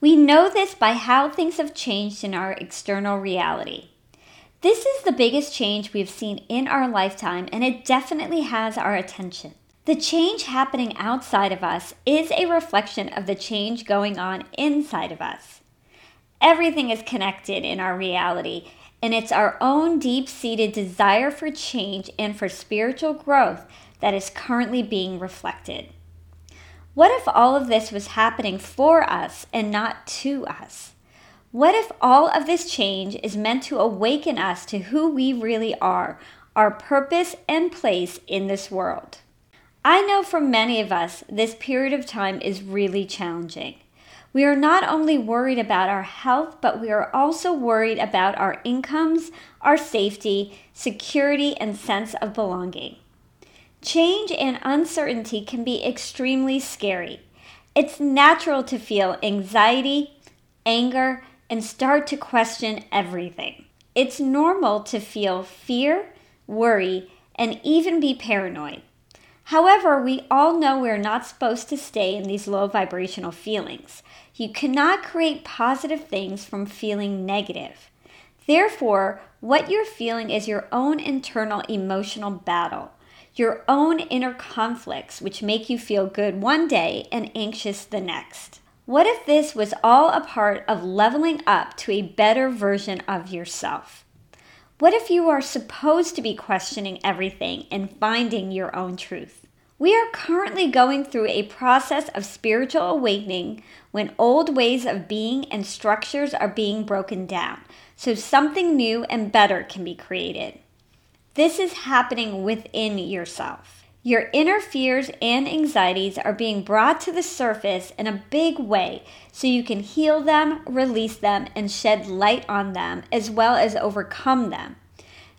We know this by how things have changed in our external reality. This is the biggest change we've seen in our lifetime, and it definitely has our attention. The change happening outside of us is a reflection of the change going on inside of us. Everything is connected in our reality, and it's our own deep seated desire for change and for spiritual growth that is currently being reflected. What if all of this was happening for us and not to us? What if all of this change is meant to awaken us to who we really are, our purpose and place in this world? I know for many of us, this period of time is really challenging. We are not only worried about our health, but we are also worried about our incomes, our safety, security, and sense of belonging. Change and uncertainty can be extremely scary. It's natural to feel anxiety, anger, and start to question everything. It's normal to feel fear, worry, and even be paranoid. However, we all know we're not supposed to stay in these low vibrational feelings. You cannot create positive things from feeling negative. Therefore, what you're feeling is your own internal emotional battle your own inner conflicts, which make you feel good one day and anxious the next. What if this was all a part of leveling up to a better version of yourself? What if you are supposed to be questioning everything and finding your own truth? We are currently going through a process of spiritual awakening when old ways of being and structures are being broken down so something new and better can be created. This is happening within yourself. Your inner fears and anxieties are being brought to the surface in a big way so you can heal them, release them, and shed light on them as well as overcome them.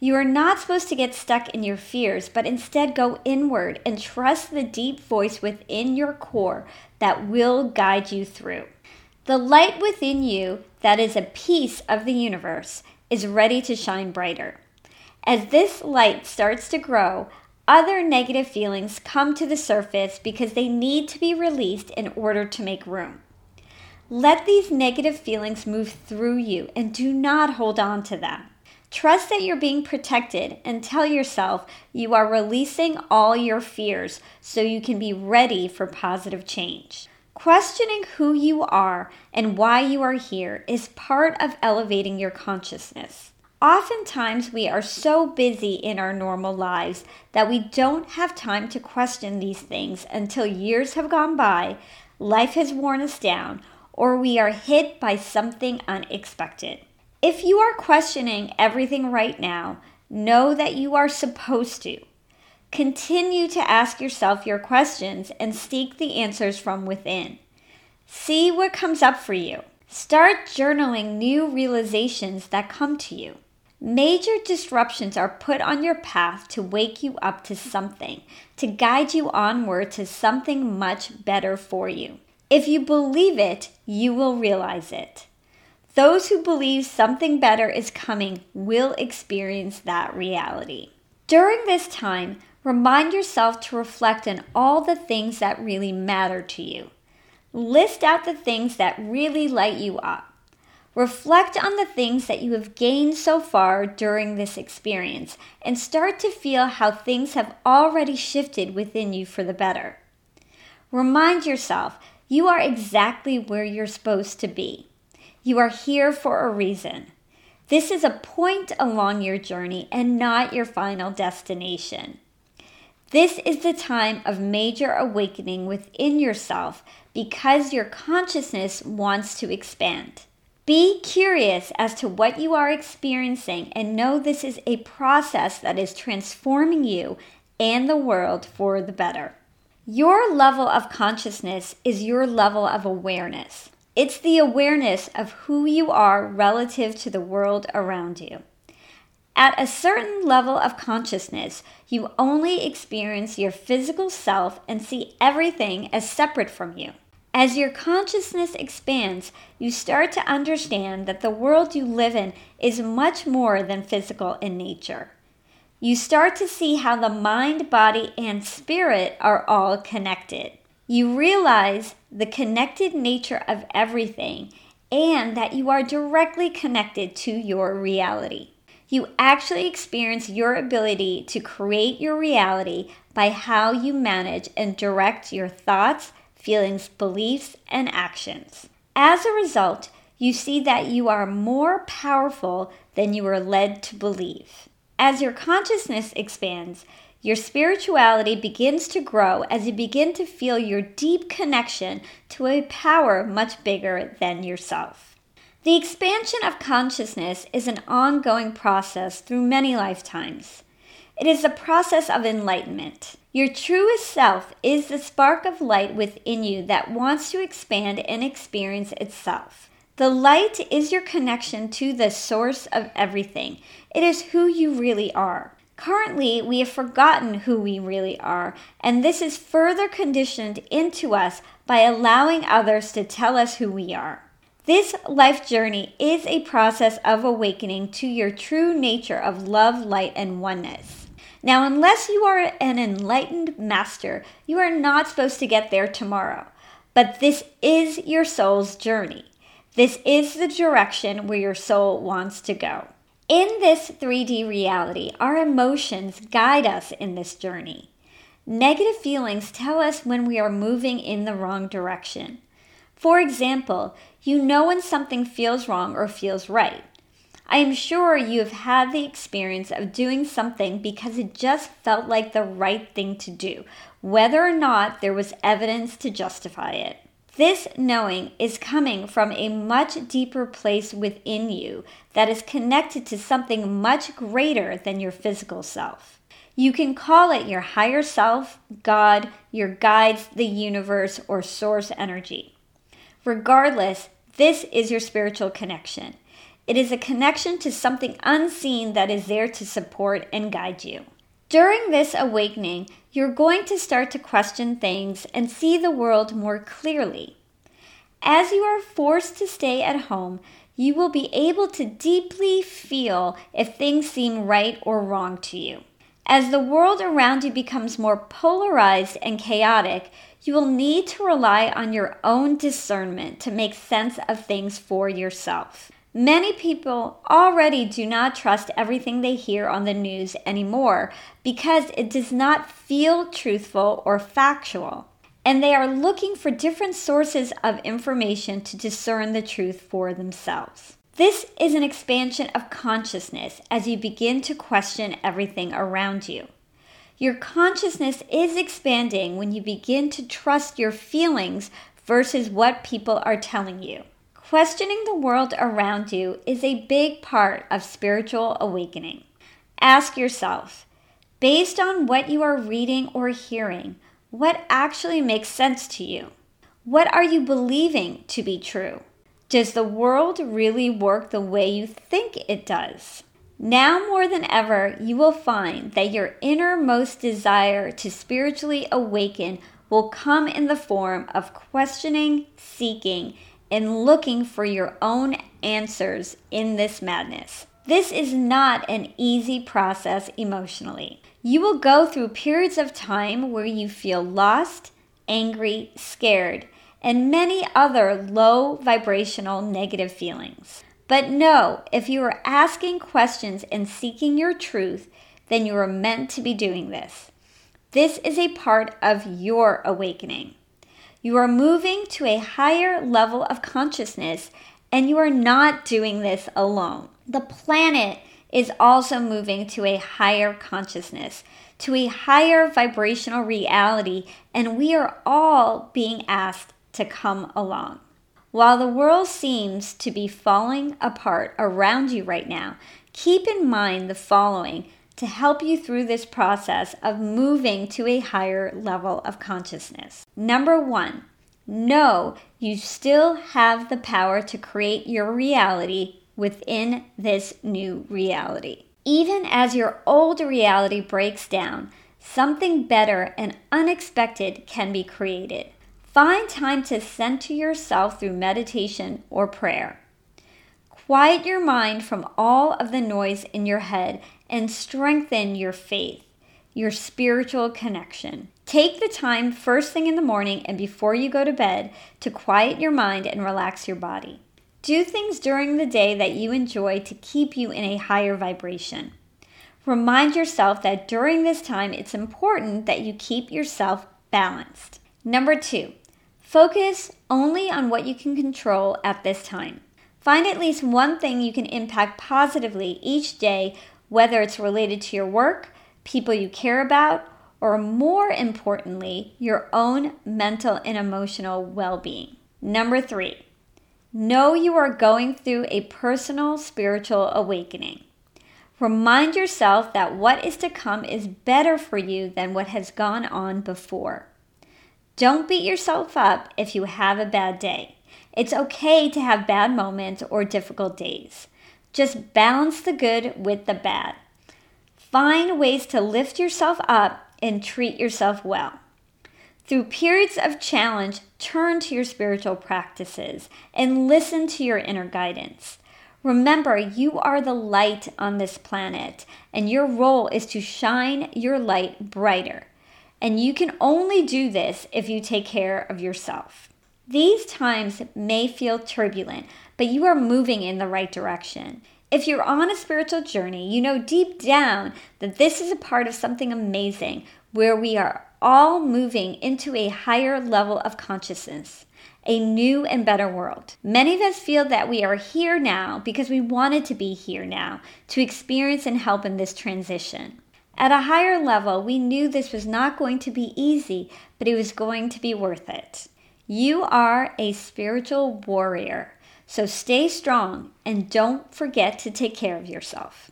You are not supposed to get stuck in your fears, but instead go inward and trust the deep voice within your core that will guide you through. The light within you, that is a piece of the universe, is ready to shine brighter. As this light starts to grow, other negative feelings come to the surface because they need to be released in order to make room. Let these negative feelings move through you and do not hold on to them. Trust that you're being protected and tell yourself you are releasing all your fears so you can be ready for positive change. Questioning who you are and why you are here is part of elevating your consciousness. Oftentimes, we are so busy in our normal lives that we don't have time to question these things until years have gone by, life has worn us down, or we are hit by something unexpected. If you are questioning everything right now, know that you are supposed to. Continue to ask yourself your questions and seek the answers from within. See what comes up for you. Start journaling new realizations that come to you. Major disruptions are put on your path to wake you up to something, to guide you onward to something much better for you. If you believe it, you will realize it. Those who believe something better is coming will experience that reality. During this time, remind yourself to reflect on all the things that really matter to you. List out the things that really light you up. Reflect on the things that you have gained so far during this experience and start to feel how things have already shifted within you for the better. Remind yourself you are exactly where you're supposed to be. You are here for a reason. This is a point along your journey and not your final destination. This is the time of major awakening within yourself because your consciousness wants to expand. Be curious as to what you are experiencing and know this is a process that is transforming you and the world for the better. Your level of consciousness is your level of awareness. It's the awareness of who you are relative to the world around you. At a certain level of consciousness, you only experience your physical self and see everything as separate from you. As your consciousness expands, you start to understand that the world you live in is much more than physical in nature. You start to see how the mind, body, and spirit are all connected. You realize the connected nature of everything and that you are directly connected to your reality. You actually experience your ability to create your reality by how you manage and direct your thoughts, feelings, beliefs, and actions. As a result, you see that you are more powerful than you were led to believe. As your consciousness expands, your spirituality begins to grow as you begin to feel your deep connection to a power much bigger than yourself. The expansion of consciousness is an ongoing process through many lifetimes. It is a process of enlightenment. Your truest self is the spark of light within you that wants to expand and experience itself. The light is your connection to the source of everything. It is who you really are. Currently, we have forgotten who we really are, and this is further conditioned into us by allowing others to tell us who we are. This life journey is a process of awakening to your true nature of love, light, and oneness. Now, unless you are an enlightened master, you are not supposed to get there tomorrow. But this is your soul's journey. This is the direction where your soul wants to go. In this 3D reality, our emotions guide us in this journey. Negative feelings tell us when we are moving in the wrong direction. For example, you know when something feels wrong or feels right. I am sure you have had the experience of doing something because it just felt like the right thing to do, whether or not there was evidence to justify it. This knowing is coming from a much deeper place within you that is connected to something much greater than your physical self. You can call it your higher self, God, your guides, the universe, or source energy. Regardless, this is your spiritual connection. It is a connection to something unseen that is there to support and guide you. During this awakening, you're going to start to question things and see the world more clearly. As you are forced to stay at home, you will be able to deeply feel if things seem right or wrong to you. As the world around you becomes more polarized and chaotic, you will need to rely on your own discernment to make sense of things for yourself. Many people already do not trust everything they hear on the news anymore because it does not feel truthful or factual. And they are looking for different sources of information to discern the truth for themselves. This is an expansion of consciousness as you begin to question everything around you. Your consciousness is expanding when you begin to trust your feelings versus what people are telling you. Questioning the world around you is a big part of spiritual awakening. Ask yourself, based on what you are reading or hearing, what actually makes sense to you? What are you believing to be true? Does the world really work the way you think it does? Now more than ever, you will find that your innermost desire to spiritually awaken will come in the form of questioning, seeking, and looking for your own answers in this madness. This is not an easy process emotionally. You will go through periods of time where you feel lost, angry, scared, and many other low vibrational negative feelings. But know if you are asking questions and seeking your truth, then you are meant to be doing this. This is a part of your awakening. You are moving to a higher level of consciousness, and you are not doing this alone. The planet is also moving to a higher consciousness, to a higher vibrational reality, and we are all being asked to come along. While the world seems to be falling apart around you right now, keep in mind the following to help you through this process of moving to a higher level of consciousness. Number one, know you still have the power to create your reality within this new reality. Even as your old reality breaks down, something better and unexpected can be created. Find time to center yourself through meditation or prayer. Quiet your mind from all of the noise in your head and strengthen your faith, your spiritual connection. Take the time first thing in the morning and before you go to bed to quiet your mind and relax your body. Do things during the day that you enjoy to keep you in a higher vibration. Remind yourself that during this time, it's important that you keep yourself balanced. Number two, focus only on what you can control at this time. Find at least one thing you can impact positively each day, whether it's related to your work, people you care about, or more importantly, your own mental and emotional well being. Number three, Know you are going through a personal spiritual awakening. Remind yourself that what is to come is better for you than what has gone on before. Don't beat yourself up if you have a bad day. It's okay to have bad moments or difficult days. Just balance the good with the bad. Find ways to lift yourself up and treat yourself well. Through periods of challenge, turn to your spiritual practices and listen to your inner guidance. Remember, you are the light on this planet, and your role is to shine your light brighter. And you can only do this if you take care of yourself. These times may feel turbulent, but you are moving in the right direction. If you're on a spiritual journey, you know deep down that this is a part of something amazing where we are all moving into a higher level of consciousness, a new and better world. Many of us feel that we are here now because we wanted to be here now to experience and help in this transition. At a higher level, we knew this was not going to be easy, but it was going to be worth it. You are a spiritual warrior, so stay strong and don't forget to take care of yourself.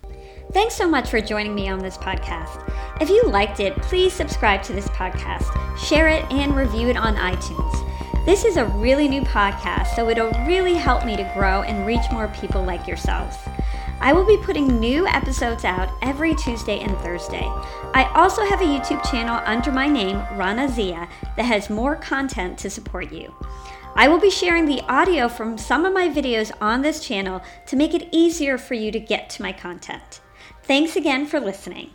Thanks so much for joining me on this podcast. If you liked it, please subscribe to this podcast, share it, and review it on iTunes. This is a really new podcast, so it'll really help me to grow and reach more people like yourselves. I will be putting new episodes out every Tuesday and Thursday. I also have a YouTube channel under my name, Rana Zia, that has more content to support you. I will be sharing the audio from some of my videos on this channel to make it easier for you to get to my content. Thanks again for listening.